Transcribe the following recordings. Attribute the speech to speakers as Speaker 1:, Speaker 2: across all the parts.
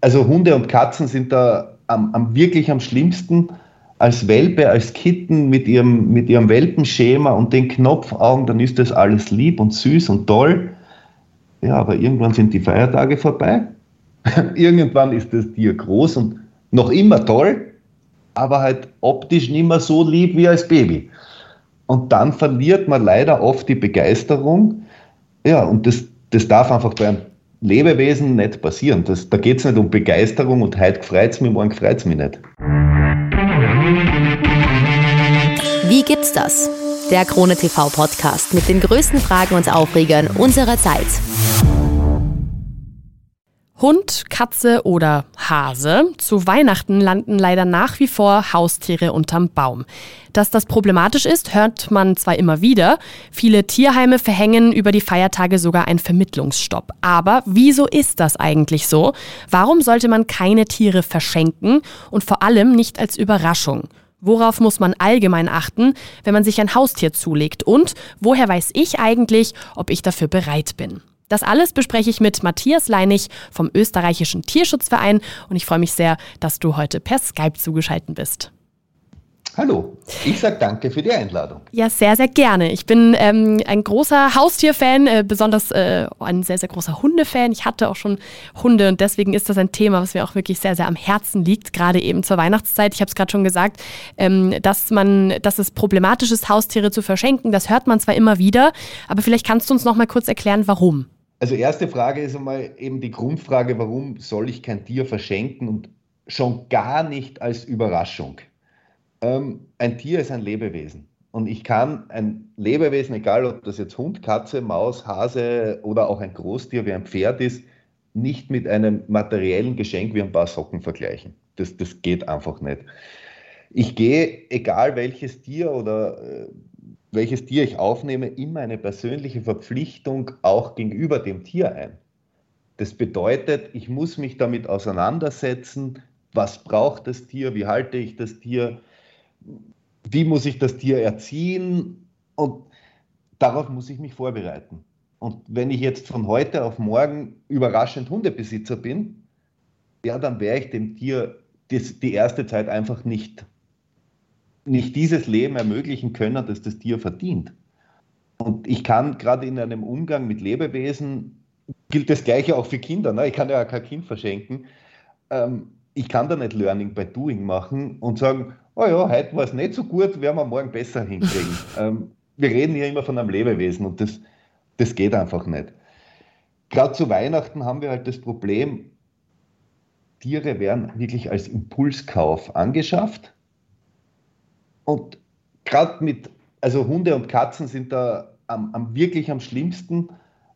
Speaker 1: also Hunde und Katzen sind da am, am wirklich am schlimmsten als Welpe, als Kitten mit ihrem, mit ihrem Welpenschema und den Knopfaugen, dann ist das alles lieb und süß und toll. Ja, aber irgendwann sind die Feiertage vorbei. irgendwann ist das Tier groß und noch immer toll, aber halt optisch nicht mehr so lieb wie als Baby. Und dann verliert man leider oft die Begeisterung. Ja, und das, das darf einfach bei einem Lebewesen nicht passieren. Das, da geht es nicht um Begeisterung und heute gefreut es mich, morgen gefreut es mich nicht.
Speaker 2: Wie gibt's das? Der Krone TV Podcast mit den größten Fragen und Aufregern unserer Zeit.
Speaker 3: Hund, Katze oder Hase. Zu Weihnachten landen leider nach wie vor Haustiere unterm Baum. Dass das problematisch ist, hört man zwar immer wieder. Viele Tierheime verhängen über die Feiertage sogar einen Vermittlungsstopp. Aber wieso ist das eigentlich so? Warum sollte man keine Tiere verschenken und vor allem nicht als Überraschung? Worauf muss man allgemein achten, wenn man sich ein Haustier zulegt? Und woher weiß ich eigentlich, ob ich dafür bereit bin? Das alles bespreche ich mit Matthias Leinig vom österreichischen Tierschutzverein und ich freue mich sehr, dass du heute per Skype zugeschaltet bist.
Speaker 1: Hallo, ich sage danke für die Einladung.
Speaker 3: Ja, sehr, sehr gerne. Ich bin ähm, ein großer Haustierfan, äh, besonders äh, ein sehr, sehr großer Hundefan. Ich hatte auch schon Hunde und deswegen ist das ein Thema, was mir auch wirklich sehr, sehr am Herzen liegt, gerade eben zur Weihnachtszeit. Ich habe es gerade schon gesagt, ähm, dass man, dass es problematisch ist, Haustiere zu verschenken. Das hört man zwar immer wieder, aber vielleicht kannst du uns noch mal kurz erklären, warum.
Speaker 1: Also erste Frage ist einmal eben die Grundfrage, warum soll ich kein Tier verschenken und schon gar nicht als Überraschung. Ähm, ein Tier ist ein Lebewesen und ich kann ein Lebewesen, egal ob das jetzt Hund, Katze, Maus, Hase oder auch ein Großtier wie ein Pferd ist, nicht mit einem materiellen Geschenk wie ein paar Socken vergleichen. Das, das geht einfach nicht. Ich gehe, egal welches Tier oder äh, welches Tier ich aufnehme, immer eine persönliche Verpflichtung auch gegenüber dem Tier ein. Das bedeutet, ich muss mich damit auseinandersetzen, was braucht das Tier, wie halte ich das Tier, wie muss ich das Tier erziehen und darauf muss ich mich vorbereiten. Und wenn ich jetzt von heute auf morgen überraschend Hundebesitzer bin, ja, dann wäre ich dem Tier die erste Zeit einfach nicht nicht dieses Leben ermöglichen können, das das Tier verdient. Und ich kann gerade in einem Umgang mit Lebewesen, gilt das Gleiche auch für Kinder, ne? ich kann ja kein Kind verschenken, ähm, ich kann da nicht Learning by Doing machen und sagen, oh ja, heute war es nicht so gut, werden wir morgen besser hinkriegen. ähm, wir reden hier immer von einem Lebewesen und das, das geht einfach nicht. Gerade zu Weihnachten haben wir halt das Problem, Tiere werden wirklich als Impulskauf angeschafft und gerade mit, also Hunde und Katzen sind da am, am, wirklich am schlimmsten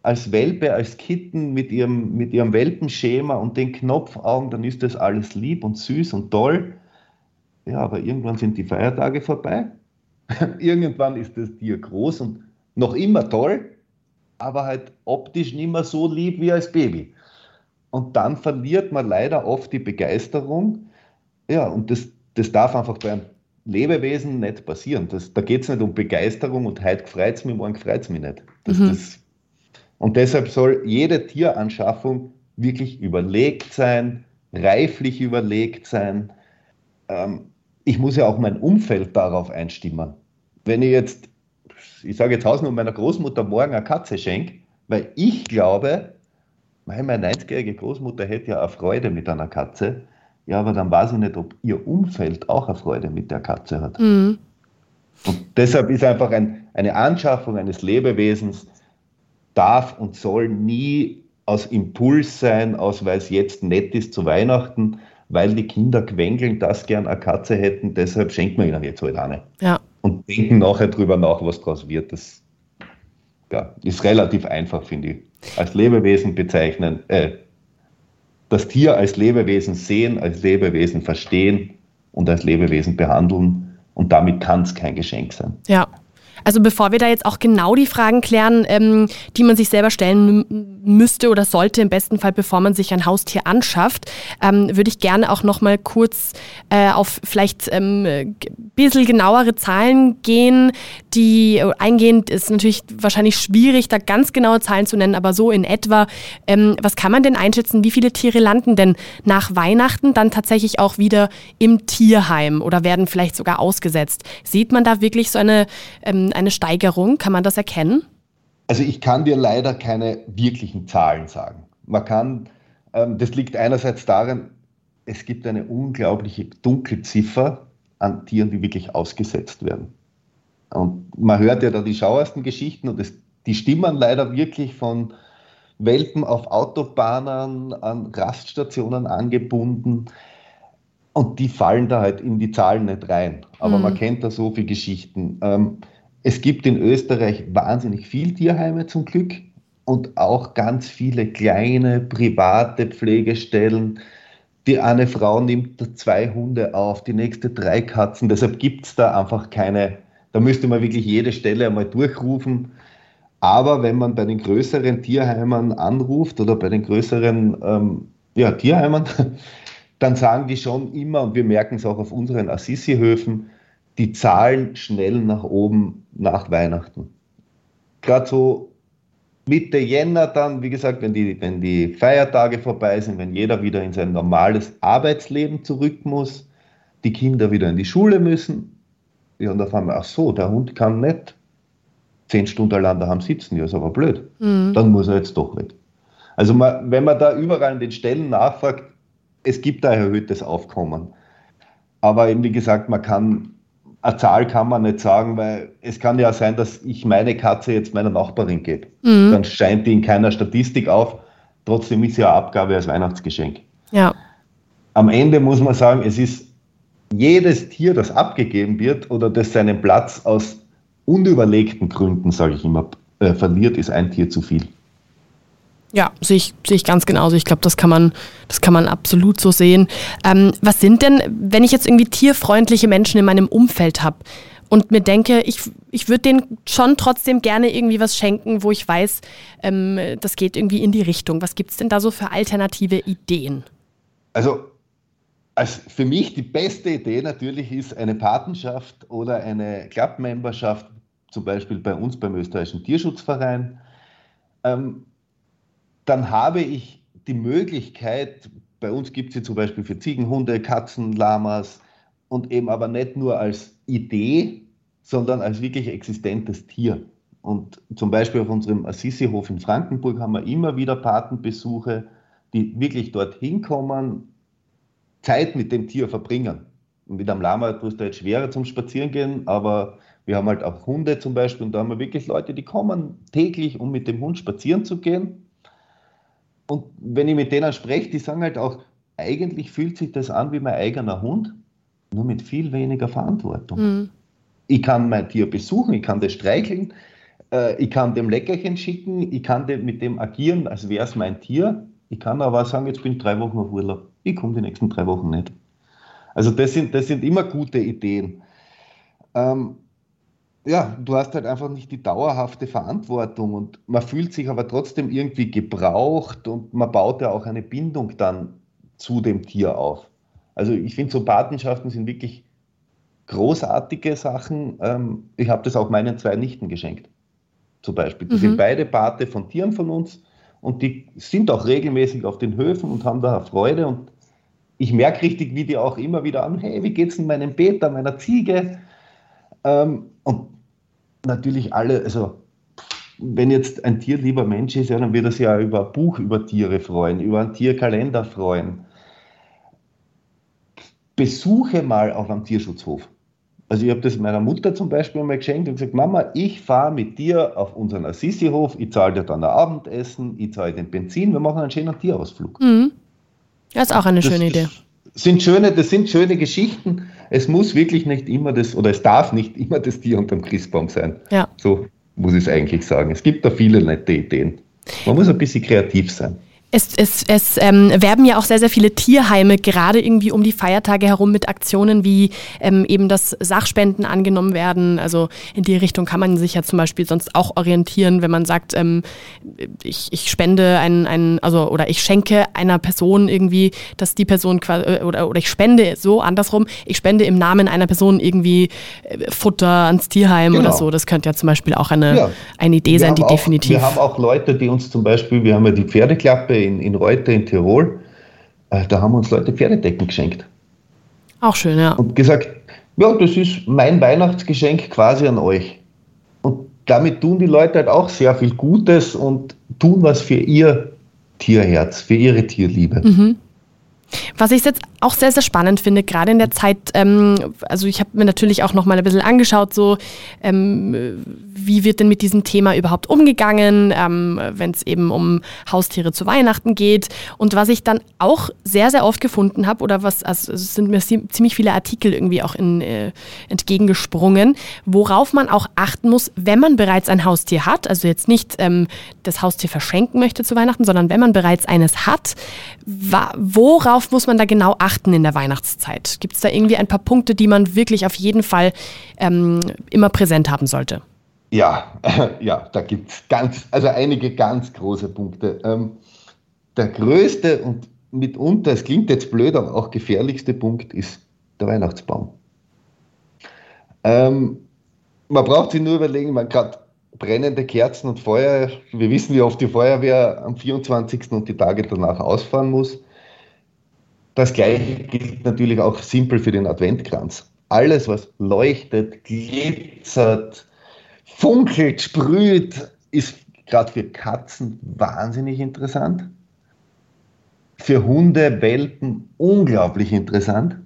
Speaker 1: als Welpe, als Kitten mit ihrem, mit ihrem Welpenschema und den Knopfaugen, dann ist das alles lieb und süß und toll. Ja, aber irgendwann sind die Feiertage vorbei. irgendwann ist das Tier groß und noch immer toll, aber halt optisch nicht mehr so lieb wie als Baby. Und dann verliert man leider oft die Begeisterung. Ja, und das, das darf einfach bei einem Lebewesen nicht passieren. Das, da geht es nicht um Begeisterung und heute freut es mich, morgen freut es mich nicht. Das, mhm. das, und deshalb soll jede Tieranschaffung wirklich überlegt sein, reiflich überlegt sein. Ähm, ich muss ja auch mein Umfeld darauf einstimmen. Wenn ich jetzt, ich sage jetzt Hausnummer meiner Großmutter morgen eine Katze schenke, weil ich glaube, meine 90-jährige Großmutter hätte ja eine Freude mit einer Katze, ja, aber dann weiß ich nicht, ob ihr Umfeld auch eine Freude mit der Katze hat. Mhm. Und deshalb ist einfach ein, eine Anschaffung eines Lebewesens darf und soll nie aus Impuls sein, aus weil es jetzt nett ist zu Weihnachten, weil die Kinder quengeln, das gern eine Katze hätten, deshalb schenkt man ihnen jetzt halt eine. Ja. Und denken nachher drüber nach, was daraus wird. Das ja, ist relativ einfach, finde ich. Als Lebewesen bezeichnen, äh, das Tier als Lebewesen sehen, als Lebewesen verstehen und als Lebewesen behandeln. Und damit kann es kein Geschenk sein.
Speaker 3: Ja. Also bevor wir da jetzt auch genau die Fragen klären, ähm, die man sich selber stellen müsste oder sollte, im besten Fall, bevor man sich ein Haustier anschafft, ähm, würde ich gerne auch noch mal kurz äh, auf vielleicht ähm, bisschen genauere Zahlen gehen, die äh, eingehen, ist natürlich wahrscheinlich schwierig, da ganz genaue Zahlen zu nennen, aber so in etwa. Ähm, was kann man denn einschätzen, wie viele Tiere landen denn nach Weihnachten dann tatsächlich auch wieder im Tierheim oder werden vielleicht sogar ausgesetzt? Sieht man da wirklich so eine, ähm, eine Steigerung? Kann man das erkennen?
Speaker 1: Also ich kann dir leider keine wirklichen Zahlen sagen. Man kann, ähm, das liegt einerseits daran, es gibt eine unglaubliche Dunkelziffer an Tieren, die wirklich ausgesetzt werden. Und man hört ja da die schauersten Geschichten und es, die stimmen leider wirklich von Welpen auf Autobahnen, an Raststationen angebunden. Und die fallen da halt in die Zahlen nicht rein. Aber mhm. man kennt da so viele Geschichten. Ähm, es gibt in Österreich wahnsinnig viel Tierheime zum Glück und auch ganz viele kleine private Pflegestellen. Die eine Frau nimmt zwei Hunde auf, die nächste drei Katzen. Deshalb gibt es da einfach keine, da müsste man wirklich jede Stelle einmal durchrufen. Aber wenn man bei den größeren Tierheimen anruft oder bei den größeren ähm, ja, Tierheimen, dann sagen die schon immer, und wir merken es auch auf unseren Assisi-Höfen, die Zahlen schnell nach oben nach Weihnachten. Gerade so Mitte Jänner dann, wie gesagt, wenn die, wenn die Feiertage vorbei sind, wenn jeder wieder in sein normales Arbeitsleben zurück muss, die Kinder wieder in die Schule müssen, ja, und auf einmal, ach so, der Hund kann nicht zehn Stunden lang daheim sitzen, ja, ist aber blöd. Mhm. Dann muss er jetzt doch weg. Also man, wenn man da überall in den Stellen nachfragt, es gibt da erhöhtes Aufkommen. Aber eben wie gesagt, man kann eine Zahl kann man nicht sagen, weil es kann ja sein, dass ich meine Katze jetzt meiner Nachbarin gebe. Mhm. Dann scheint die in keiner Statistik auf. Trotzdem ist sie eine Abgabe als Weihnachtsgeschenk.
Speaker 3: Ja.
Speaker 1: Am Ende muss man sagen, es ist jedes Tier, das abgegeben wird oder das seinen Platz aus unüberlegten Gründen, sage ich immer, äh, verliert, ist ein Tier zu viel.
Speaker 3: Ja, sehe ich, sehe ich ganz genauso. Ich glaube, das kann man, das kann man absolut so sehen. Ähm, was sind denn, wenn ich jetzt irgendwie tierfreundliche Menschen in meinem Umfeld habe und mir denke, ich, ich würde denen schon trotzdem gerne irgendwie was schenken, wo ich weiß, ähm, das geht irgendwie in die Richtung. Was gibt es denn da so für alternative Ideen?
Speaker 1: Also als für mich die beste Idee natürlich ist eine Patenschaft oder eine Club-Memberschaft, zum Beispiel bei uns beim österreichischen Tierschutzverein. Ähm, dann habe ich die Möglichkeit, bei uns gibt es sie zum Beispiel für Ziegen, Hunde, Katzen, Lamas und eben aber nicht nur als Idee, sondern als wirklich existentes Tier. Und zum Beispiel auf unserem Assisi-Hof in Frankenburg haben wir immer wieder Patenbesuche, die wirklich dorthin kommen, Zeit mit dem Tier verbringen. Und mit einem Lama tust du jetzt schwerer zum Spazierengehen, aber wir haben halt auch Hunde zum Beispiel und da haben wir wirklich Leute, die kommen täglich, um mit dem Hund spazieren zu gehen und wenn ich mit denen spreche, die sagen halt auch, eigentlich fühlt sich das an wie mein eigener Hund, nur mit viel weniger Verantwortung. Mhm. Ich kann mein Tier besuchen, ich kann das streicheln, äh, ich kann dem Leckerchen schicken, ich kann mit dem agieren, als wäre es mein Tier. Ich kann aber auch sagen, jetzt bin ich drei Wochen auf Urlaub. Ich komme die nächsten drei Wochen nicht. Also das sind, das sind immer gute Ideen. Ähm, ja, du hast halt einfach nicht die dauerhafte Verantwortung und man fühlt sich aber trotzdem irgendwie gebraucht und man baut ja auch eine Bindung dann zu dem Tier auf. Also ich finde, so Patenschaften sind wirklich großartige Sachen. Ähm, ich habe das auch meinen zwei Nichten geschenkt, zum Beispiel. Die mhm. sind beide Pate von Tieren von uns und die sind auch regelmäßig auf den Höfen und haben da Freude und ich merke richtig, wie die auch immer wieder an, hey, wie geht's in meinem Peter, meiner Ziege? Ähm, und natürlich alle, also wenn jetzt ein Tier lieber Mensch ist, ja, dann wird er sich ja über ein Buch über Tiere freuen, über einen Tierkalender freuen. Besuche mal auf einem Tierschutzhof. Also ich habe das meiner Mutter zum Beispiel mal geschenkt und gesagt, Mama, ich fahre mit dir auf unseren Assisi-Hof, ich zahle dir dann ein Abendessen, ich zahle den Benzin, wir machen einen schönen Tierausflug.
Speaker 3: Mhm. Das ist auch eine das schöne Idee.
Speaker 1: Sind schöne, das sind schöne Geschichten es muss wirklich nicht immer das, oder es darf nicht immer das Tier unterm Christbaum sein.
Speaker 3: Ja.
Speaker 1: So muss ich es eigentlich sagen. Es gibt da viele nette Ideen. Man muss ein bisschen kreativ sein.
Speaker 3: Es, es, es ähm, werben ja auch sehr, sehr viele Tierheime gerade irgendwie um die Feiertage herum mit Aktionen, wie ähm, eben das Sachspenden angenommen werden. Also in die Richtung kann man sich ja zum Beispiel sonst auch orientieren, wenn man sagt, ähm, ich, ich spende ein, ein, also oder ich schenke einer Person irgendwie, dass die Person quasi, äh, oder, oder ich spende so andersrum, ich spende im Namen einer Person irgendwie äh, Futter ans Tierheim genau. oder so. Das könnte ja zum Beispiel auch eine, ja. eine Idee wir sein, die
Speaker 1: auch,
Speaker 3: definitiv.
Speaker 1: Wir haben auch Leute, die uns zum Beispiel, wir haben ja die Pferdeklappe in, in Reuter in Tirol, äh, da haben uns Leute Pferdedecken geschenkt.
Speaker 3: Auch schön, ja.
Speaker 1: Und gesagt, ja, das ist mein Weihnachtsgeschenk quasi an euch. Und damit tun die Leute halt auch sehr viel Gutes und tun was für ihr Tierherz, für ihre Tierliebe. Mhm.
Speaker 3: Was ich jetzt auch sehr, sehr spannend finde, gerade in der Zeit, ähm, also ich habe mir natürlich auch noch mal ein bisschen angeschaut, so ähm, wie wird denn mit diesem Thema überhaupt umgegangen, ähm, wenn es eben um Haustiere zu Weihnachten geht. Und was ich dann auch sehr, sehr oft gefunden habe, oder was, also es sind mir ziemlich viele Artikel irgendwie auch in, äh, entgegengesprungen, worauf man auch achten muss, wenn man bereits ein Haustier hat, also jetzt nicht ähm, das Haustier verschenken möchte zu Weihnachten, sondern wenn man bereits eines hat, worauf muss man da genau achten in der Weihnachtszeit? Gibt es da irgendwie ein paar Punkte, die man wirklich auf jeden Fall ähm, immer präsent haben sollte?
Speaker 1: Ja, ja, da gibt es ganz, also einige ganz große Punkte. Ähm, der größte und mitunter, es klingt jetzt blöd, aber auch gefährlichste Punkt ist der Weihnachtsbaum. Ähm, man braucht sich nur überlegen, man gerade brennende Kerzen und Feuer, wir wissen, wie oft die Feuerwehr am 24. und die Tage danach ausfahren muss. Das gleiche gilt natürlich auch simpel für den Adventkranz. Alles, was leuchtet, glitzert, funkelt, sprüht, ist gerade für Katzen wahnsinnig interessant. Für Hunde, Welpen unglaublich interessant.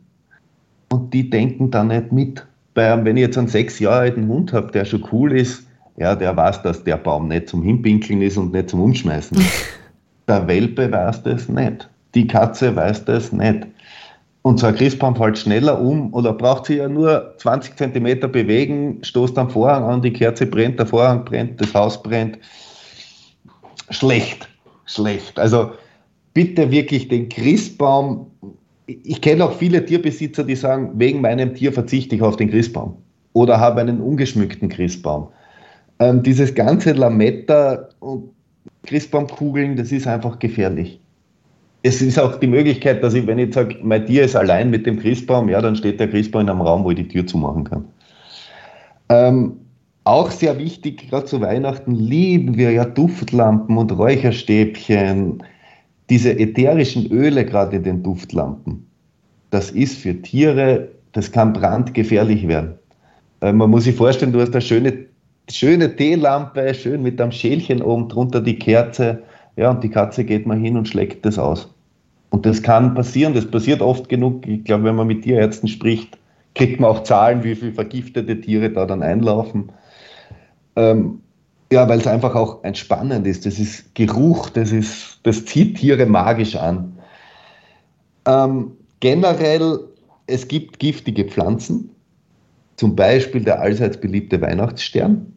Speaker 1: Und die denken da nicht mit. Wenn ich jetzt einen sechs Jahre alten Hund habe, der schon cool ist, ja, der weiß, dass der Baum nicht zum Hinpinkeln ist und nicht zum Umschmeißen. der Welpe weiß das nicht. Die Katze weiß das nicht. Und so ein Christbaum fällt schneller um oder braucht sie ja nur 20 Zentimeter bewegen, stoßt am Vorhang an, die Kerze brennt, der Vorhang brennt, das Haus brennt. Schlecht, schlecht. Also bitte wirklich den Christbaum. Ich kenne auch viele Tierbesitzer, die sagen, wegen meinem Tier verzichte ich auf den Christbaum oder habe einen ungeschmückten Christbaum. Ähm, dieses ganze Lametta und Christbaumkugeln, das ist einfach gefährlich es ist auch die Möglichkeit, dass ich, wenn ich sage, mein Tier ist allein mit dem Christbaum, ja, dann steht der Christbaum in einem Raum, wo ich die Tür zumachen kann. Ähm, auch sehr wichtig, gerade zu Weihnachten lieben wir ja Duftlampen und Räucherstäbchen, diese ätherischen Öle gerade in den Duftlampen. Das ist für Tiere, das kann brandgefährlich werden. Äh, man muss sich vorstellen, du hast eine schöne, schöne Teelampe, schön mit einem Schälchen oben drunter die Kerze ja, und die Katze geht mal hin und schlägt das aus. Und das kann passieren, das passiert oft genug. Ich glaube, wenn man mit Tierärzten spricht, kriegt man auch Zahlen, wie viele vergiftete Tiere da dann einlaufen. Ähm, ja, weil es einfach auch entspannend ist. Das ist Geruch, das, ist, das zieht Tiere magisch an. Ähm, generell, es gibt giftige Pflanzen, zum Beispiel der allseits beliebte Weihnachtsstern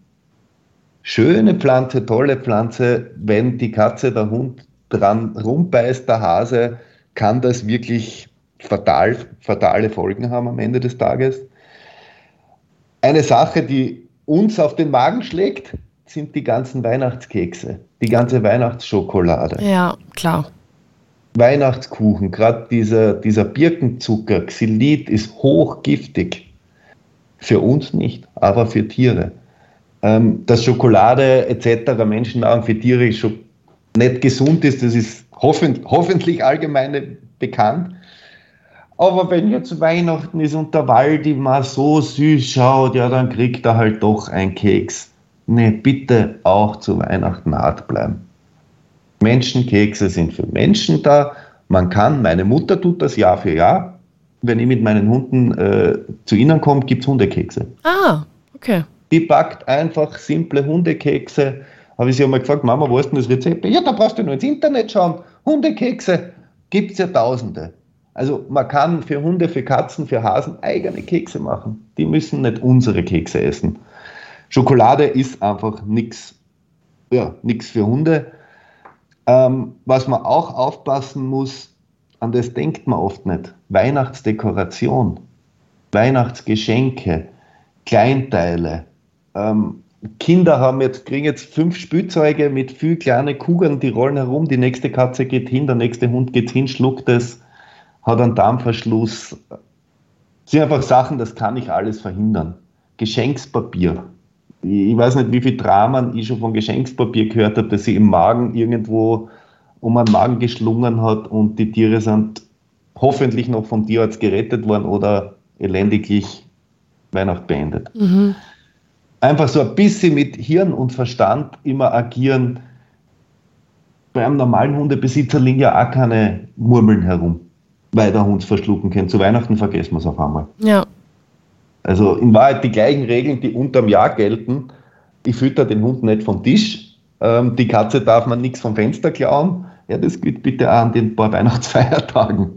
Speaker 1: schöne Pflanze, tolle Pflanze. Wenn die Katze, der Hund dran rumbeißt, der Hase, kann das wirklich fatal, fatale Folgen haben am Ende des Tages. Eine Sache, die uns auf den Magen schlägt, sind die ganzen Weihnachtskekse, die ganze Weihnachtsschokolade.
Speaker 3: Ja, klar.
Speaker 1: Weihnachtskuchen, gerade dieser, dieser Birkenzucker, Xylit, ist hochgiftig. Für uns nicht, aber für Tiere ähm, dass Schokolade etc. Menschennahrung für Tiere schon nicht gesund ist, das ist hoffentlich, hoffentlich allgemein bekannt. Aber wenn jetzt Weihnachten ist und der Waldi mal so süß schaut, ja, dann kriegt er halt doch einen Keks. Nee, bitte auch zu Weihnachten hart bleiben. Menschenkekse sind für Menschen da. Man kann, meine Mutter tut das Jahr für Jahr. Wenn ich mit meinen Hunden äh, zu ihnen komme, gibt es Hundekekse.
Speaker 3: Ah, okay.
Speaker 1: Die backt einfach simple Hundekekse. Habe ich sie einmal gefragt, Mama, wo ist denn das Rezept? Ja, da brauchst du nur ins Internet schauen. Hundekekse gibt es ja tausende. Also man kann für Hunde, für Katzen, für Hasen eigene Kekse machen. Die müssen nicht unsere Kekse essen. Schokolade ist einfach nichts ja, nix für Hunde. Ähm, was man auch aufpassen muss, an das denkt man oft nicht. Weihnachtsdekoration, Weihnachtsgeschenke, Kleinteile. Ähm, Kinder haben jetzt, kriegen jetzt fünf Spielzeuge mit viel kleinen Kugeln, die rollen herum, die nächste Katze geht hin, der nächste Hund geht hin, schluckt es, hat einen Darmverschluss. Das sind einfach Sachen, das kann ich alles verhindern. Geschenkspapier. Ich weiß nicht, wie viel Dramen ich schon von Geschenkspapier gehört habe, dass sie im Magen irgendwo um einen Magen geschlungen hat und die Tiere sind hoffentlich noch vom Tierarzt gerettet worden oder elendiglich Weihnacht beendet. Mhm einfach so ein bisschen mit Hirn und Verstand immer agieren. Bei einem normalen Hundebesitzer liegen ja auch keine Murmeln herum, weil der Hund verschlucken kann. Zu Weihnachten vergessen wir es auf einmal.
Speaker 3: Ja.
Speaker 1: Also in Wahrheit die gleichen Regeln, die unterm Jahr gelten. Ich fütter den Hund nicht vom Tisch. Ähm, die Katze darf man nichts vom Fenster klauen. Ja, das gilt bitte auch an den paar Weihnachtsfeiertagen.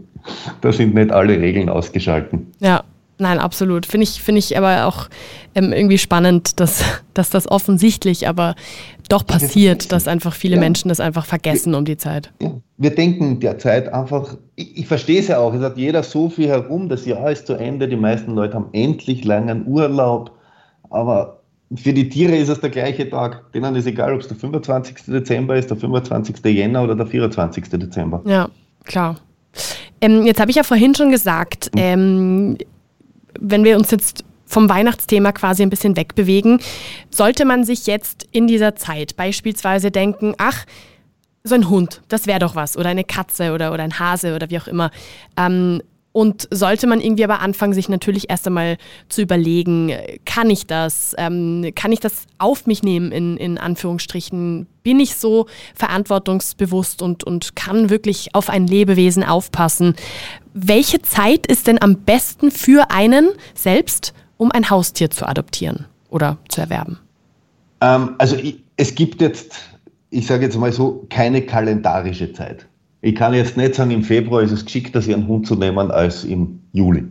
Speaker 1: Da sind nicht alle Regeln ausgeschalten.
Speaker 3: Ja, Nein, absolut. Finde ich, find ich aber auch ähm, irgendwie spannend, dass, dass das offensichtlich aber doch passiert, dass einfach viele ja. Menschen das einfach vergessen um die Zeit.
Speaker 1: Wir denken derzeit einfach, ich, ich verstehe es ja auch, es hat jeder so viel herum, das Jahr ist zu Ende, die meisten Leute haben endlich langen Urlaub, aber für die Tiere ist es der gleiche Tag. Denen ist egal, ob es der 25. Dezember ist, der 25. Jänner oder der 24. Dezember.
Speaker 3: Ja, klar. Ähm, jetzt habe ich ja vorhin schon gesagt, hm. ähm, wenn wir uns jetzt vom Weihnachtsthema quasi ein bisschen wegbewegen, sollte man sich jetzt in dieser Zeit beispielsweise denken, ach, so ein Hund, das wäre doch was, oder eine Katze oder, oder ein Hase oder wie auch immer. Ähm, und sollte man irgendwie aber anfangen, sich natürlich erst einmal zu überlegen, kann ich das? Ähm, kann ich das auf mich nehmen, in, in Anführungsstrichen? Bin ich so verantwortungsbewusst und, und kann wirklich auf ein Lebewesen aufpassen? Welche Zeit ist denn am besten für einen selbst, um ein Haustier zu adoptieren oder zu erwerben?
Speaker 1: Ähm, also ich, es gibt jetzt, ich sage jetzt mal so, keine kalendarische Zeit. Ich kann jetzt nicht sagen, im Februar ist es geschickter, sich einen Hund zu nehmen, als im Juli.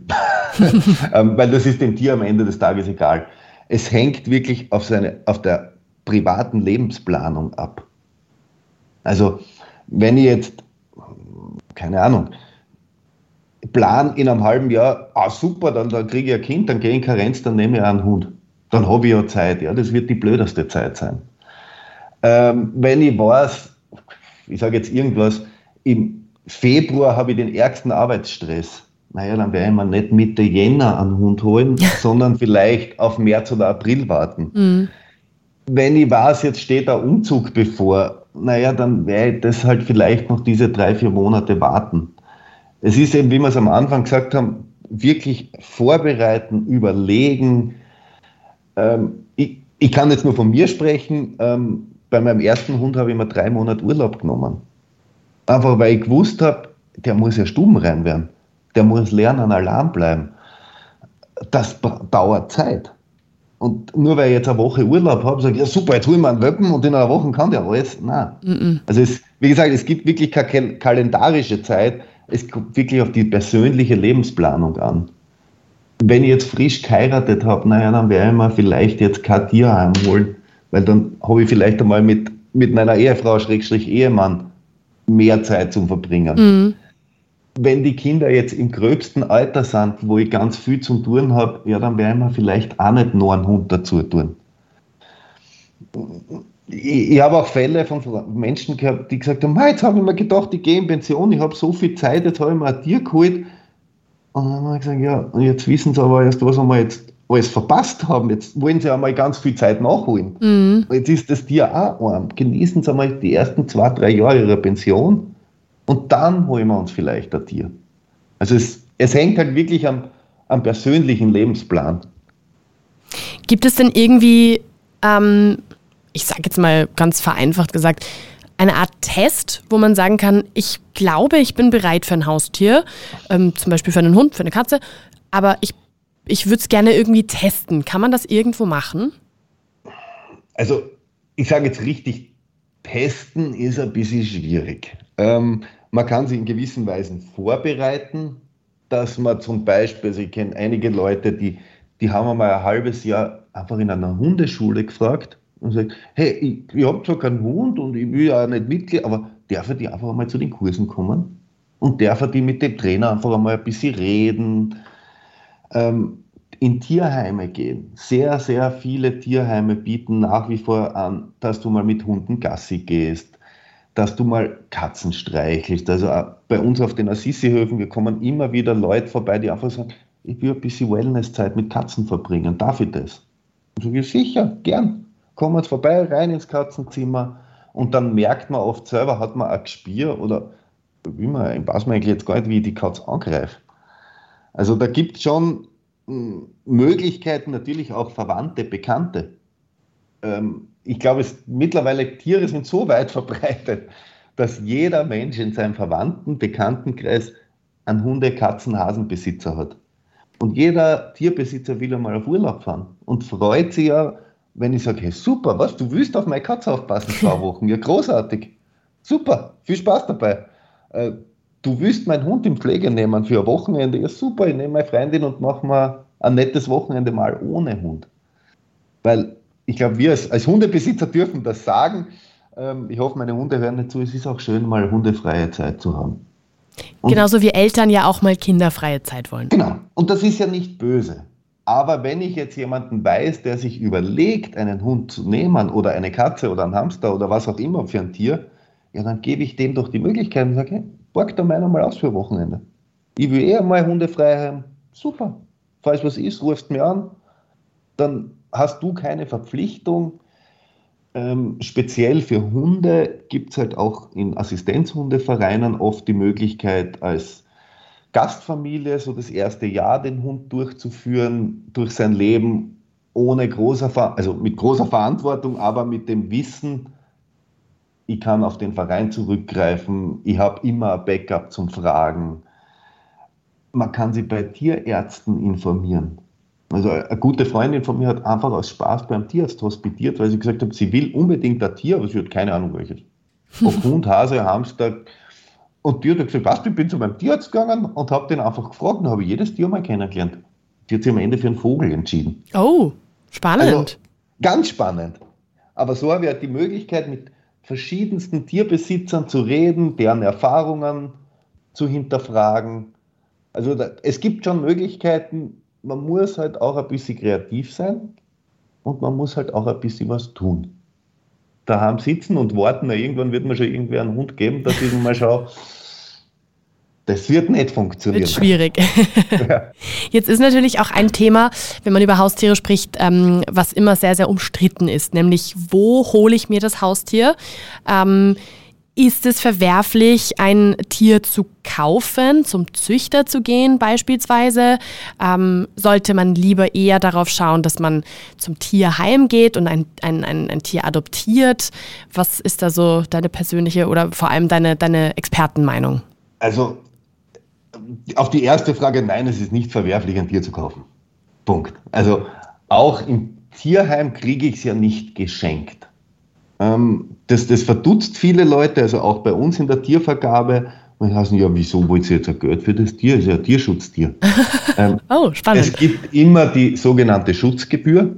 Speaker 1: ähm, weil das ist dem Tier am Ende des Tages egal. Es hängt wirklich auf, seine, auf der privaten Lebensplanung ab. Also, wenn ich jetzt, keine Ahnung, plan in einem halben Jahr, ah super, dann, dann kriege ich ein Kind, dann gehe ich in Karenz, dann nehme ich einen Hund. Dann habe ich ja Zeit. Ja, das wird die blödeste Zeit sein. Ähm, wenn ich weiß, ich sage jetzt irgendwas, im Februar habe ich den ärgsten Arbeitsstress. Naja, dann werde ich mir nicht Mitte Jänner einen Hund holen, sondern vielleicht auf März oder April warten. Mhm. Wenn ich weiß, jetzt steht der Umzug bevor, naja, dann werde ich das halt vielleicht noch diese drei, vier Monate warten. Es ist eben, wie wir es am Anfang gesagt haben, wirklich vorbereiten, überlegen. Ähm, ich, ich, kann jetzt nur von mir sprechen. Ähm, bei meinem ersten Hund habe ich mir drei Monate Urlaub genommen. Einfach weil ich gewusst habe, der muss ja stumm rein werden. Der muss lernen, Alarm bleiben. Das dauert Zeit. Und nur weil ich jetzt eine Woche Urlaub habe, sage ich, ja super, jetzt hol ich mir einen Welpen und in einer Woche kann der alles. Nein. Mm -mm. Also es, wie gesagt, es gibt wirklich keine kalendarische Zeit. Es kommt wirklich auf die persönliche Lebensplanung an. Wenn ich jetzt frisch geheiratet habe, naja, dann werde ich mir vielleicht jetzt kein Tierheim holen, weil dann habe ich vielleicht einmal mit, mit meiner Ehefrau, Schrägstrich Ehemann, mehr Zeit zum Verbringen. Mhm. Wenn die Kinder jetzt im gröbsten Alter sind, wo ich ganz viel zum Tun habe, ja, dann werden wir vielleicht auch nicht noch einen Hund dazu tun. Ich, ich habe auch Fälle von Menschen gehabt, die gesagt haben, jetzt habe ich mir gedacht, ich gehe in Pension, ich habe so viel Zeit, jetzt habe ich mir ein Tier geholt. Und dann haben wir gesagt, ja, jetzt wissen sie aber erst, was haben wir jetzt alles verpasst haben. Jetzt wollen sie einmal ganz viel Zeit nachholen. Mhm. Jetzt ist das Tier auch arm. Genießen sie einmal die ersten zwei, drei Jahre ihrer Pension und dann holen wir uns vielleicht ein Tier. Also es, es hängt halt wirklich am, am persönlichen Lebensplan.
Speaker 3: Gibt es denn irgendwie, ähm, ich sage jetzt mal ganz vereinfacht gesagt, eine Art Test, wo man sagen kann, ich glaube, ich bin bereit für ein Haustier, ähm, zum Beispiel für einen Hund, für eine Katze, aber ich ich würde es gerne irgendwie testen. Kann man das irgendwo machen?
Speaker 1: Also, ich sage jetzt richtig, testen ist ein bisschen schwierig. Ähm, man kann sich in gewissen Weisen vorbereiten, dass man zum Beispiel, also ich kenne einige Leute, die, die haben mal ein halbes Jahr einfach in einer Hundeschule gefragt und sagt, hey, ich, ich habe zwar keinen Hund und ich will ja nicht Mitglied, aber darf die einfach einmal zu den Kursen kommen und darf die mit dem Trainer einfach einmal ein bisschen reden. Ähm, in Tierheime gehen. Sehr, sehr viele Tierheime bieten nach wie vor an, dass du mal mit Hunden Gassi gehst, dass du mal Katzen streichelst. Also äh, bei uns auf den Assisi-Höfen, wir kommen immer wieder Leute vorbei, die einfach sagen, ich will ein bisschen Wellnesszeit mit Katzen verbringen. Darf ich das? Und so, ja, sicher, gern. Kommen wir vorbei, rein ins Katzenzimmer. Und dann merkt man oft selber, hat man ein Gespür oder wie man, ich weiß mir eigentlich jetzt gar nicht, wie ich die Katze angreife. Also da gibt es schon Möglichkeiten, natürlich auch Verwandte, Bekannte. Ähm, ich glaube, es, mittlerweile Tiere sind so weit verbreitet, dass jeder Mensch in seinem Verwandten, Bekanntenkreis einen Hunde-, Katzen-, Hasenbesitzer hat. Und jeder Tierbesitzer will einmal auf Urlaub fahren und freut sich ja, wenn ich sage, hey, super, was, du willst auf meine Katze aufpassen, zwei Wochen, ja großartig, super, viel Spaß dabei. Äh, du willst meinen Hund in Pflege nehmen für ein Wochenende, ja super, ich nehme meine Freundin und mache mal ein nettes Wochenende mal ohne Hund. Weil ich glaube, wir als, als, Hundebesitzer dürfen das sagen. Ähm, ich hoffe, meine Hunde hören nicht zu. Es ist auch schön, mal hundefreie Zeit zu haben.
Speaker 3: Und Genauso wie Eltern ja auch mal kinderfreie Zeit wollen.
Speaker 1: Genau. Und das ist ja nicht böse. Aber wenn ich jetzt jemanden weiß, der sich überlegt, einen Hund zu nehmen oder eine Katze oder einen Hamster oder was auch immer für ein Tier, ja, dann gebe ich dem doch die Möglichkeit und sage, borg da meiner mal aus für ein Wochenende. Ich will eher mal hundefrei haben. Super. Falls was ist, rufst mir an. Dann hast du keine Verpflichtung. Ähm, speziell für Hunde gibt es halt auch in Assistenzhundevereinen oft die Möglichkeit, als Gastfamilie so das erste Jahr den Hund durchzuführen, durch sein Leben ohne großer, also mit großer Verantwortung, aber mit dem Wissen, ich kann auf den Verein zurückgreifen, ich habe immer ein Backup zum Fragen. Man kann sich bei Tierärzten informieren. Also eine gute Freundin von mir hat einfach aus Spaß beim Tierarzt hospitiert, weil sie gesagt hat, sie will unbedingt ein Tier, aber sie hat keine Ahnung welches. Ob Hund, Hase, Hamster. Und die hat gesagt, was, ich bin zu meinem Tierarzt gegangen und habe den einfach gefragt und habe jedes Tier mal kennengelernt. Die hat sich am Ende für einen Vogel entschieden.
Speaker 3: Oh, spannend. Also,
Speaker 1: ganz spannend. Aber so habe ich halt die Möglichkeit, mit verschiedensten Tierbesitzern zu reden, deren Erfahrungen zu hinterfragen. Also da, es gibt schon Möglichkeiten, man muss halt auch ein bisschen kreativ sein und man muss halt auch ein bisschen was tun. Daheim sitzen und warten, na, irgendwann wird man schon irgendwer einen Hund geben, dass ich mal schaue, das wird nicht funktionieren. Wird
Speaker 3: schwierig. Ja. Jetzt ist natürlich auch ein Thema, wenn man über Haustiere spricht, ähm, was immer sehr, sehr umstritten ist, nämlich wo hole ich mir das Haustier? Ähm, ist es verwerflich, ein Tier zu kaufen, zum Züchter zu gehen beispielsweise? Ähm, sollte man lieber eher darauf schauen, dass man zum Tierheim geht und ein, ein, ein, ein, Tier adoptiert? Was ist da so deine persönliche oder vor allem deine, deine Expertenmeinung?
Speaker 1: Also auf die erste Frage, nein, es ist nicht verwerflich, ein Tier zu kaufen. Punkt. Also auch im Tierheim kriege ich es ja nicht geschenkt. Ähm, das, das verdutzt viele Leute, also auch bei uns in der Tiervergabe. Und heißen, ja, wieso wollt ihr jetzt ein Geld für das Tier? Das ist ja ein Tierschutztier.
Speaker 3: ähm, oh, spannend.
Speaker 1: Es gibt immer die sogenannte Schutzgebühr.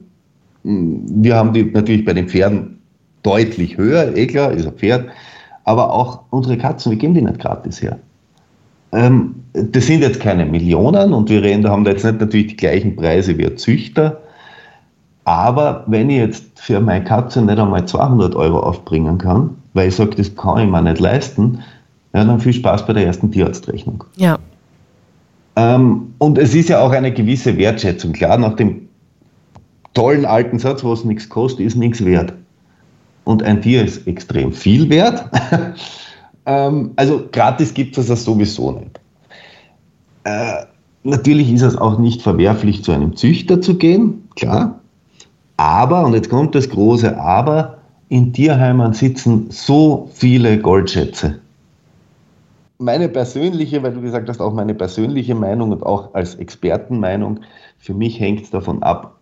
Speaker 1: Wir haben die natürlich bei den Pferden deutlich höher, eh klar, ist ein Pferd. Aber auch unsere Katzen, wir geben die nicht gratis her. Ähm, das sind jetzt keine Millionen und wir reden, da haben da jetzt nicht natürlich die gleichen Preise wie ein Züchter. Aber wenn ich jetzt für meine Katze nicht einmal 200 Euro aufbringen kann, weil ich sage, das kann ich mir nicht leisten, ja, dann viel Spaß bei der ersten Tierarztrechnung.
Speaker 3: Ja.
Speaker 1: Ähm, und es ist ja auch eine gewisse Wertschätzung. Klar, nach dem tollen alten Satz, was nichts kostet, ist nichts wert. Und ein Tier ist extrem viel wert. Ähm, also gratis gibt es das sowieso nicht. Äh, natürlich ist es auch nicht verwerflich, zu einem Züchter zu gehen, klar. Aber, und jetzt kommt das große Aber, in Tierheimen sitzen so viele Goldschätze. Meine persönliche, weil du gesagt hast, auch meine persönliche Meinung und auch als Expertenmeinung, für mich hängt es davon ab,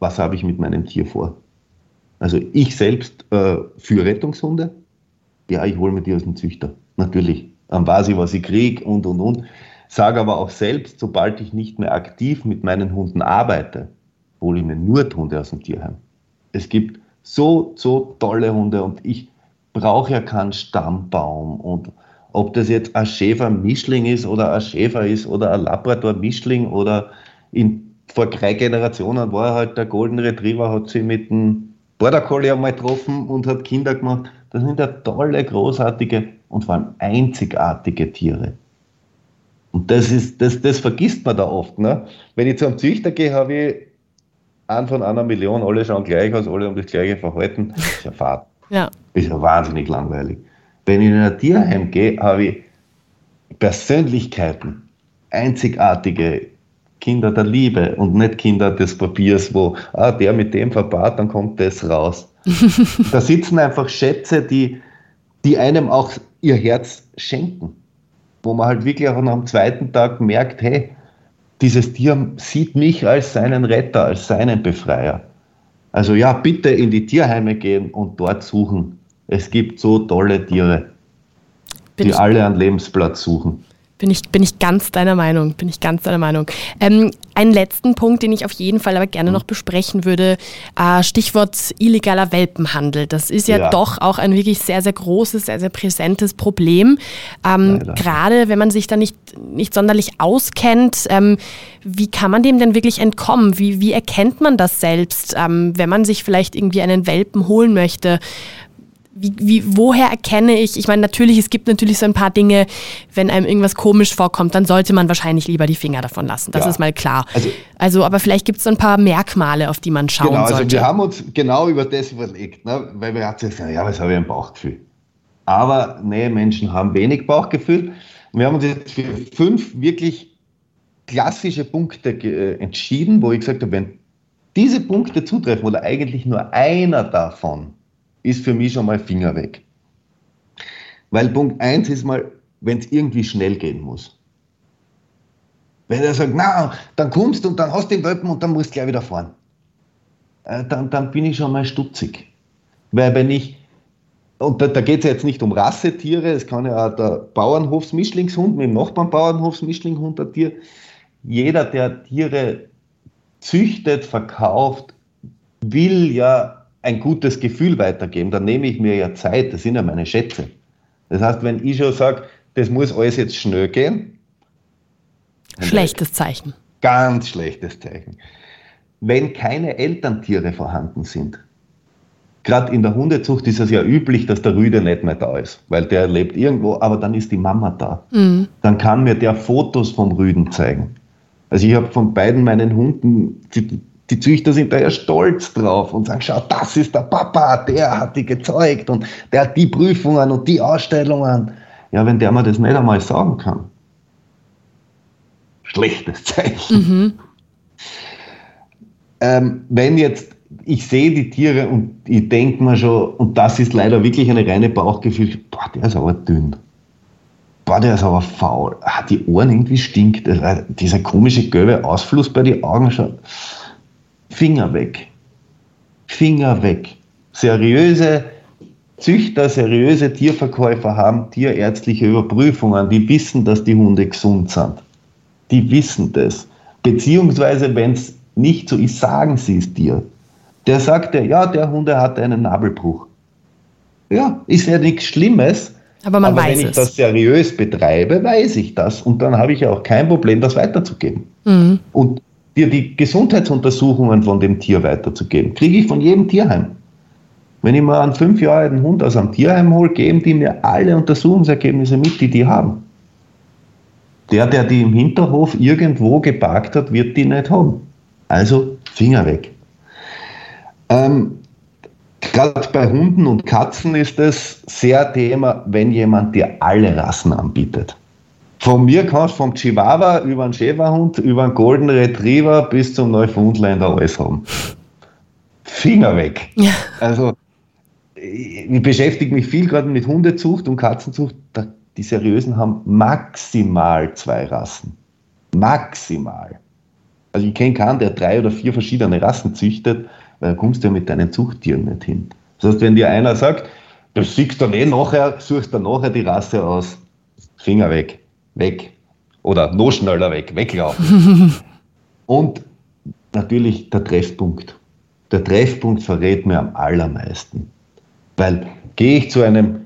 Speaker 1: was habe ich mit meinem Tier vor. Also ich selbst äh, für Rettungshunde, ja, ich hole mir die aus dem Züchter. Natürlich. Dann weiß ich, was ich kriege und, und, und. Sage aber auch selbst, sobald ich nicht mehr aktiv mit meinen Hunden arbeite, hole ich mir nur Hunde aus dem Tierheim. Es gibt so, so tolle Hunde und ich brauche ja keinen Stammbaum. Und ob das jetzt ein Schäfer-Mischling ist oder ein Schäfer ist oder ein Labrador-Mischling oder in, vor drei Generationen war halt der Golden Retriever, hat sie mit dem Border Collie einmal getroffen und hat Kinder gemacht. Das sind ja tolle, großartige und vor allem einzigartige Tiere. Und das, ist, das, das vergisst man da oft. Ne? Wenn ich zu einem Züchter gehe, habe ich einen von einer Million, alle schauen gleich aus, alle haben das gleiche Verhalten. Das ist ja Fahrt.
Speaker 3: Ja.
Speaker 1: Ist ja wahnsinnig langweilig. Wenn ich in ein Tierheim gehe, habe ich Persönlichkeiten, einzigartige Kinder der Liebe und nicht Kinder des Papiers, wo ah, der mit dem verpaart, dann kommt das raus. da sitzen einfach Schätze, die, die einem auch ihr Herz schenken. Wo man halt wirklich auch am zweiten Tag merkt, hey, dieses Tier sieht mich als seinen Retter, als seinen Befreier. Also ja, bitte in die Tierheime gehen und dort suchen. Es gibt so tolle Tiere, Bin die alle einen Lebensplatz suchen.
Speaker 3: Bin ich, bin ich ganz deiner Meinung, bin ich ganz deiner Meinung. Ähm, einen letzten Punkt, den ich auf jeden Fall aber gerne noch besprechen würde, äh, Stichwort illegaler Welpenhandel. Das ist ja, ja, doch auch ein wirklich sehr, sehr großes, sehr, sehr präsentes Problem. Ähm, Gerade wenn man sich da nicht, nicht sonderlich auskennt, ähm, wie kann man dem denn wirklich entkommen? Wie, wie erkennt man das selbst, ähm, wenn man sich vielleicht irgendwie einen Welpen holen möchte? Wie, wie, woher erkenne ich, ich meine, natürlich, es gibt natürlich so ein paar Dinge, wenn einem irgendwas komisch vorkommt, dann sollte man wahrscheinlich lieber die Finger davon lassen. Das ja. ist mal klar. Also, also aber vielleicht gibt es so ein paar Merkmale, auf die man schauen
Speaker 1: genau,
Speaker 3: sollte.
Speaker 1: Also wir haben uns genau über das überlegt, ne? weil wir hatten gesagt, ja, was habe ich ein Bauchgefühl. Aber nee, Menschen haben wenig Bauchgefühl. Wir haben uns jetzt für fünf wirklich klassische Punkte äh, entschieden, wo ich gesagt habe, wenn diese Punkte zutreffen oder eigentlich nur einer davon ist für mich schon mal Finger weg. Weil Punkt 1 ist mal, wenn es irgendwie schnell gehen muss. Wenn er sagt, na, dann kommst du und dann hast du den Welpen und dann musst du gleich wieder fahren. Äh, dann, dann bin ich schon mal stutzig. Weil wenn ich, und da, da geht es ja jetzt nicht um Rassetiere, es kann ja auch der Bauernhofsmischlingshund mit dem Nachbarn Bauernhofsmischlinghund ein Tier. Jeder, der Tiere züchtet, verkauft, will ja ein gutes Gefühl weitergeben, dann nehme ich mir ja Zeit, das sind ja meine Schätze. Das heißt, wenn ich schon sage, das muss alles jetzt schnell gehen.
Speaker 3: Schlechtes Zeichen.
Speaker 1: Ganz schlechtes Zeichen. Wenn keine Elterntiere vorhanden sind, gerade in der Hundezucht ist es ja üblich, dass der Rüde nicht mehr da ist, weil der lebt irgendwo, aber dann ist die Mama da. Mhm. Dann kann mir der Fotos vom Rüden zeigen. Also ich habe von beiden meinen Hunden die Züchter sind da ja stolz drauf und sagen, schau, das ist der Papa, der hat die gezeugt und der hat die Prüfungen und die Ausstellungen. Ja, wenn der mir das nicht einmal sagen kann. Schlechtes Zeichen. Mhm. Ähm, wenn jetzt, ich sehe die Tiere und ich denke mir schon, und das ist leider wirklich eine reine Bauchgefühl, boah, der ist aber dünn. Boah, der ist aber faul. Ah, die Ohren irgendwie stinkt. Dieser komische gelbe Ausfluss bei den Augen schon Finger weg. Finger weg. Seriöse Züchter, seriöse Tierverkäufer haben tierärztliche Überprüfungen, die wissen, dass die Hunde gesund sind. Die wissen das. Beziehungsweise, wenn es nicht so ist, sagen sie es dir. Der sagt dir, ja, der Hunde hat einen Nabelbruch. Ja, ist ja nichts Schlimmes.
Speaker 3: Aber man
Speaker 1: aber
Speaker 3: weiß
Speaker 1: wenn ich
Speaker 3: es.
Speaker 1: das seriös betreibe, weiß ich das. Und dann habe ich ja auch kein Problem, das weiterzugeben. Mhm. Und dir die Gesundheitsuntersuchungen von dem Tier weiterzugeben. Kriege ich von jedem Tierheim. Wenn ich mal einen fünf Jahre alten Hund aus einem Tierheim hole, geben die mir alle Untersuchungsergebnisse mit, die die haben. Der, der die im Hinterhof irgendwo geparkt hat, wird die nicht haben. Also Finger weg. Ähm, Gerade bei Hunden und Katzen ist es sehr Thema, wenn jemand dir alle Rassen anbietet. Von mir kannst du vom Chihuahua über einen Schäferhund, über einen Golden Retriever bis zum Neufundländer alles haben. Finger weg. Ja. Also, ich beschäftige mich viel gerade mit Hundezucht und Katzenzucht. Die Seriösen haben maximal zwei Rassen. Maximal. Also ich kenne keinen, der drei oder vier verschiedene Rassen züchtet, weil da kommst du ja mit deinen Zuchttieren nicht hin. Das heißt, wenn dir einer sagt, das siehst du dann eh nachher, suchst dann nachher die Rasse aus, Finger weg weg. Oder noch schneller weg, weglaufen. Und natürlich der Treffpunkt. Der Treffpunkt verrät mir am allermeisten. Weil gehe ich zu einem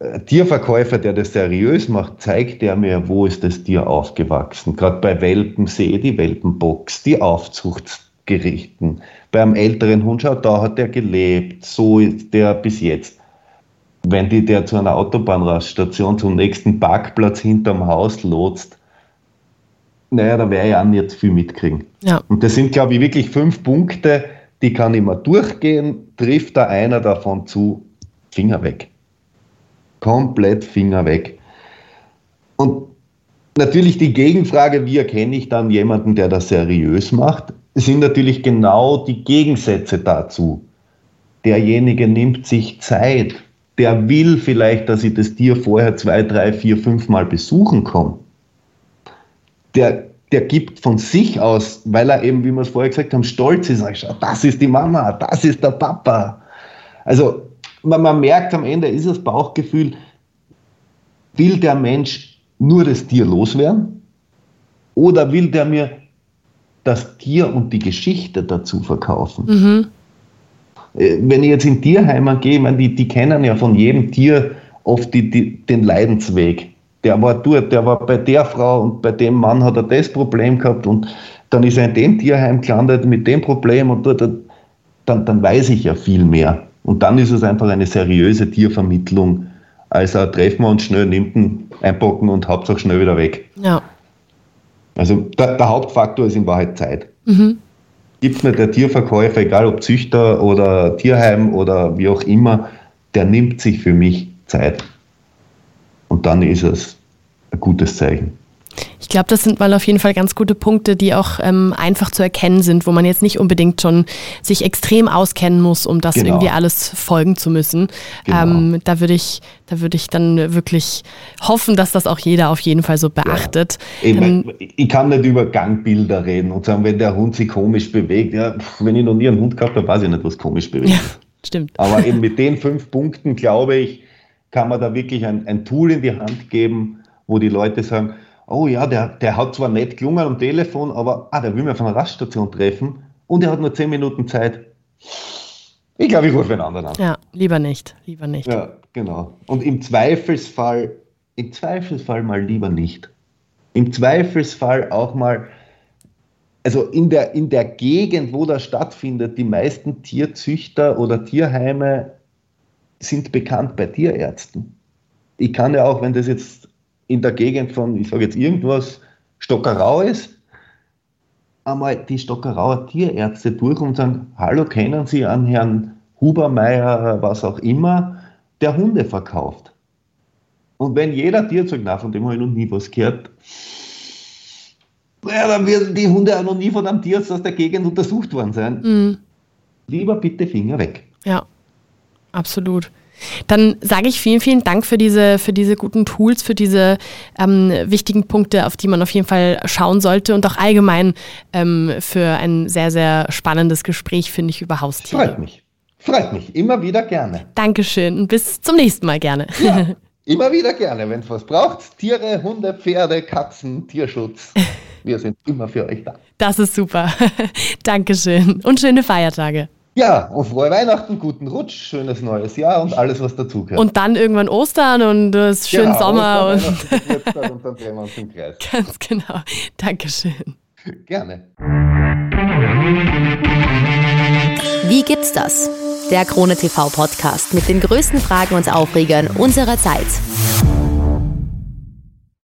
Speaker 1: äh, Tierverkäufer, der das seriös macht, zeigt er mir, wo ist das Tier aufgewachsen. Gerade bei Welpen sehe die Welpenbox, die Aufzuchtsgerichten. Beim älteren Hund, schau, da hat er gelebt, so ist der bis jetzt. Wenn die der zu einer Autobahnraststation zum nächsten Parkplatz hinterm Haus lotst, naja, da werde ich auch nicht viel mitkriegen. Ja. Und das sind, glaube ich, wirklich fünf Punkte, die kann ich mal durchgehen, trifft da einer davon zu, Finger weg. Komplett Finger weg. Und natürlich die Gegenfrage, wie erkenne ich dann jemanden, der das seriös macht, sind natürlich genau die Gegensätze dazu. Derjenige nimmt sich Zeit, der will vielleicht, dass ich das Tier vorher zwei, drei, vier, fünf Mal besuchen komme der, der gibt von sich aus, weil er eben, wie wir es vorher gesagt haben, stolz ist, das ist die Mama, das ist der Papa. Also man, man merkt am Ende, ist das Bauchgefühl, will der Mensch nur das Tier loswerden oder will der mir das Tier und die Geschichte dazu verkaufen? Mhm. Äh, wenn ich jetzt in Tierheimen gehe, meine, die, die kennen ja von jedem Tier oft die, die, den Leidensweg der war dort, der war bei der Frau und bei dem Mann hat er das Problem gehabt und dann ist er in dem Tierheim gelandet mit dem Problem und dort, dann, dann weiß ich ja viel mehr. Und dann ist es einfach eine seriöse Tiervermittlung. Also treffen wir uns schnell, nimmt ihn, einpacken und Hauptsache schnell wieder weg. Ja. Also der, der Hauptfaktor ist in Wahrheit Zeit. Mhm. Gibt mir der Tierverkäufer, egal ob Züchter oder Tierheim oder wie auch immer, der nimmt sich für mich Zeit. Und dann ist es ein gutes Zeichen.
Speaker 3: Ich glaube, das sind mal auf jeden Fall ganz gute Punkte, die auch ähm, einfach zu erkennen sind, wo man jetzt nicht unbedingt schon sich extrem auskennen muss, um das genau. irgendwie alles folgen zu müssen. Genau. Ähm, da würde ich, da würde ich dann wirklich hoffen, dass das auch jeder auf jeden Fall so beachtet.
Speaker 1: Ja. Ich, mein, ich, kann nicht über Gangbilder reden und sagen, wenn der Hund sich komisch bewegt. Ja, wenn ich noch nie einen Hund gehabt habe, weiß ich nicht, was komisch bewegt. Ja,
Speaker 3: stimmt.
Speaker 1: Aber eben mit den fünf Punkten glaube ich, kann man da wirklich ein, ein Tool in die Hand geben, wo die Leute sagen, oh ja, der, der hat zwar nett gelungen am Telefon, aber ah, der will mir von einer Raststation treffen und er hat nur zehn Minuten Zeit. Ich glaube, ich rufe einen anderen an.
Speaker 3: Ja, lieber nicht, lieber nicht.
Speaker 1: Ja, genau. Und im Zweifelsfall, im Zweifelsfall mal lieber nicht. Im Zweifelsfall auch mal, also in der, in der Gegend, wo das stattfindet, die meisten Tierzüchter oder Tierheime sind bekannt bei Tierärzten. Ich kann ja auch, wenn das jetzt in der Gegend von, ich sage jetzt irgendwas, Stockerau ist, einmal die Stockerauer Tierärzte durch und sagen, hallo, kennen Sie an Herrn Hubermeier, was auch immer, der Hunde verkauft. Und wenn jeder Tierzeug nach, von dem habe ich noch nie was gehört, naja, dann werden die Hunde auch noch nie von einem Tierarzt aus der Gegend untersucht worden sein. Mhm. Lieber bitte Finger weg.
Speaker 3: Ja absolut. Dann sage ich vielen, vielen Dank für diese, für diese guten Tools, für diese ähm, wichtigen Punkte, auf die man auf jeden Fall schauen sollte und auch allgemein ähm, für ein sehr, sehr spannendes Gespräch, finde ich, über Haustiere.
Speaker 1: Freut mich. Freut mich. Immer wieder gerne.
Speaker 3: Dankeschön und bis zum nächsten Mal gerne.
Speaker 1: Ja, immer wieder gerne, wenn es was braucht. Tiere, Hunde, Pferde, Katzen, Tierschutz. Wir sind immer für euch da.
Speaker 3: Das ist super. Dankeschön und schöne Feiertage.
Speaker 1: Ja, und frohe Weihnachten, guten Rutsch, schönes neues Jahr und alles, was dazugehört.
Speaker 3: Und dann irgendwann Ostern und es schönen genau, Sommer.
Speaker 1: Ostern, und, und dann drehen wir uns im Kreis.
Speaker 3: Ganz genau. Dankeschön.
Speaker 1: Gerne.
Speaker 2: Wie gibt's das? Der Krone TV Podcast mit den größten Fragen und Aufregern unserer Zeit.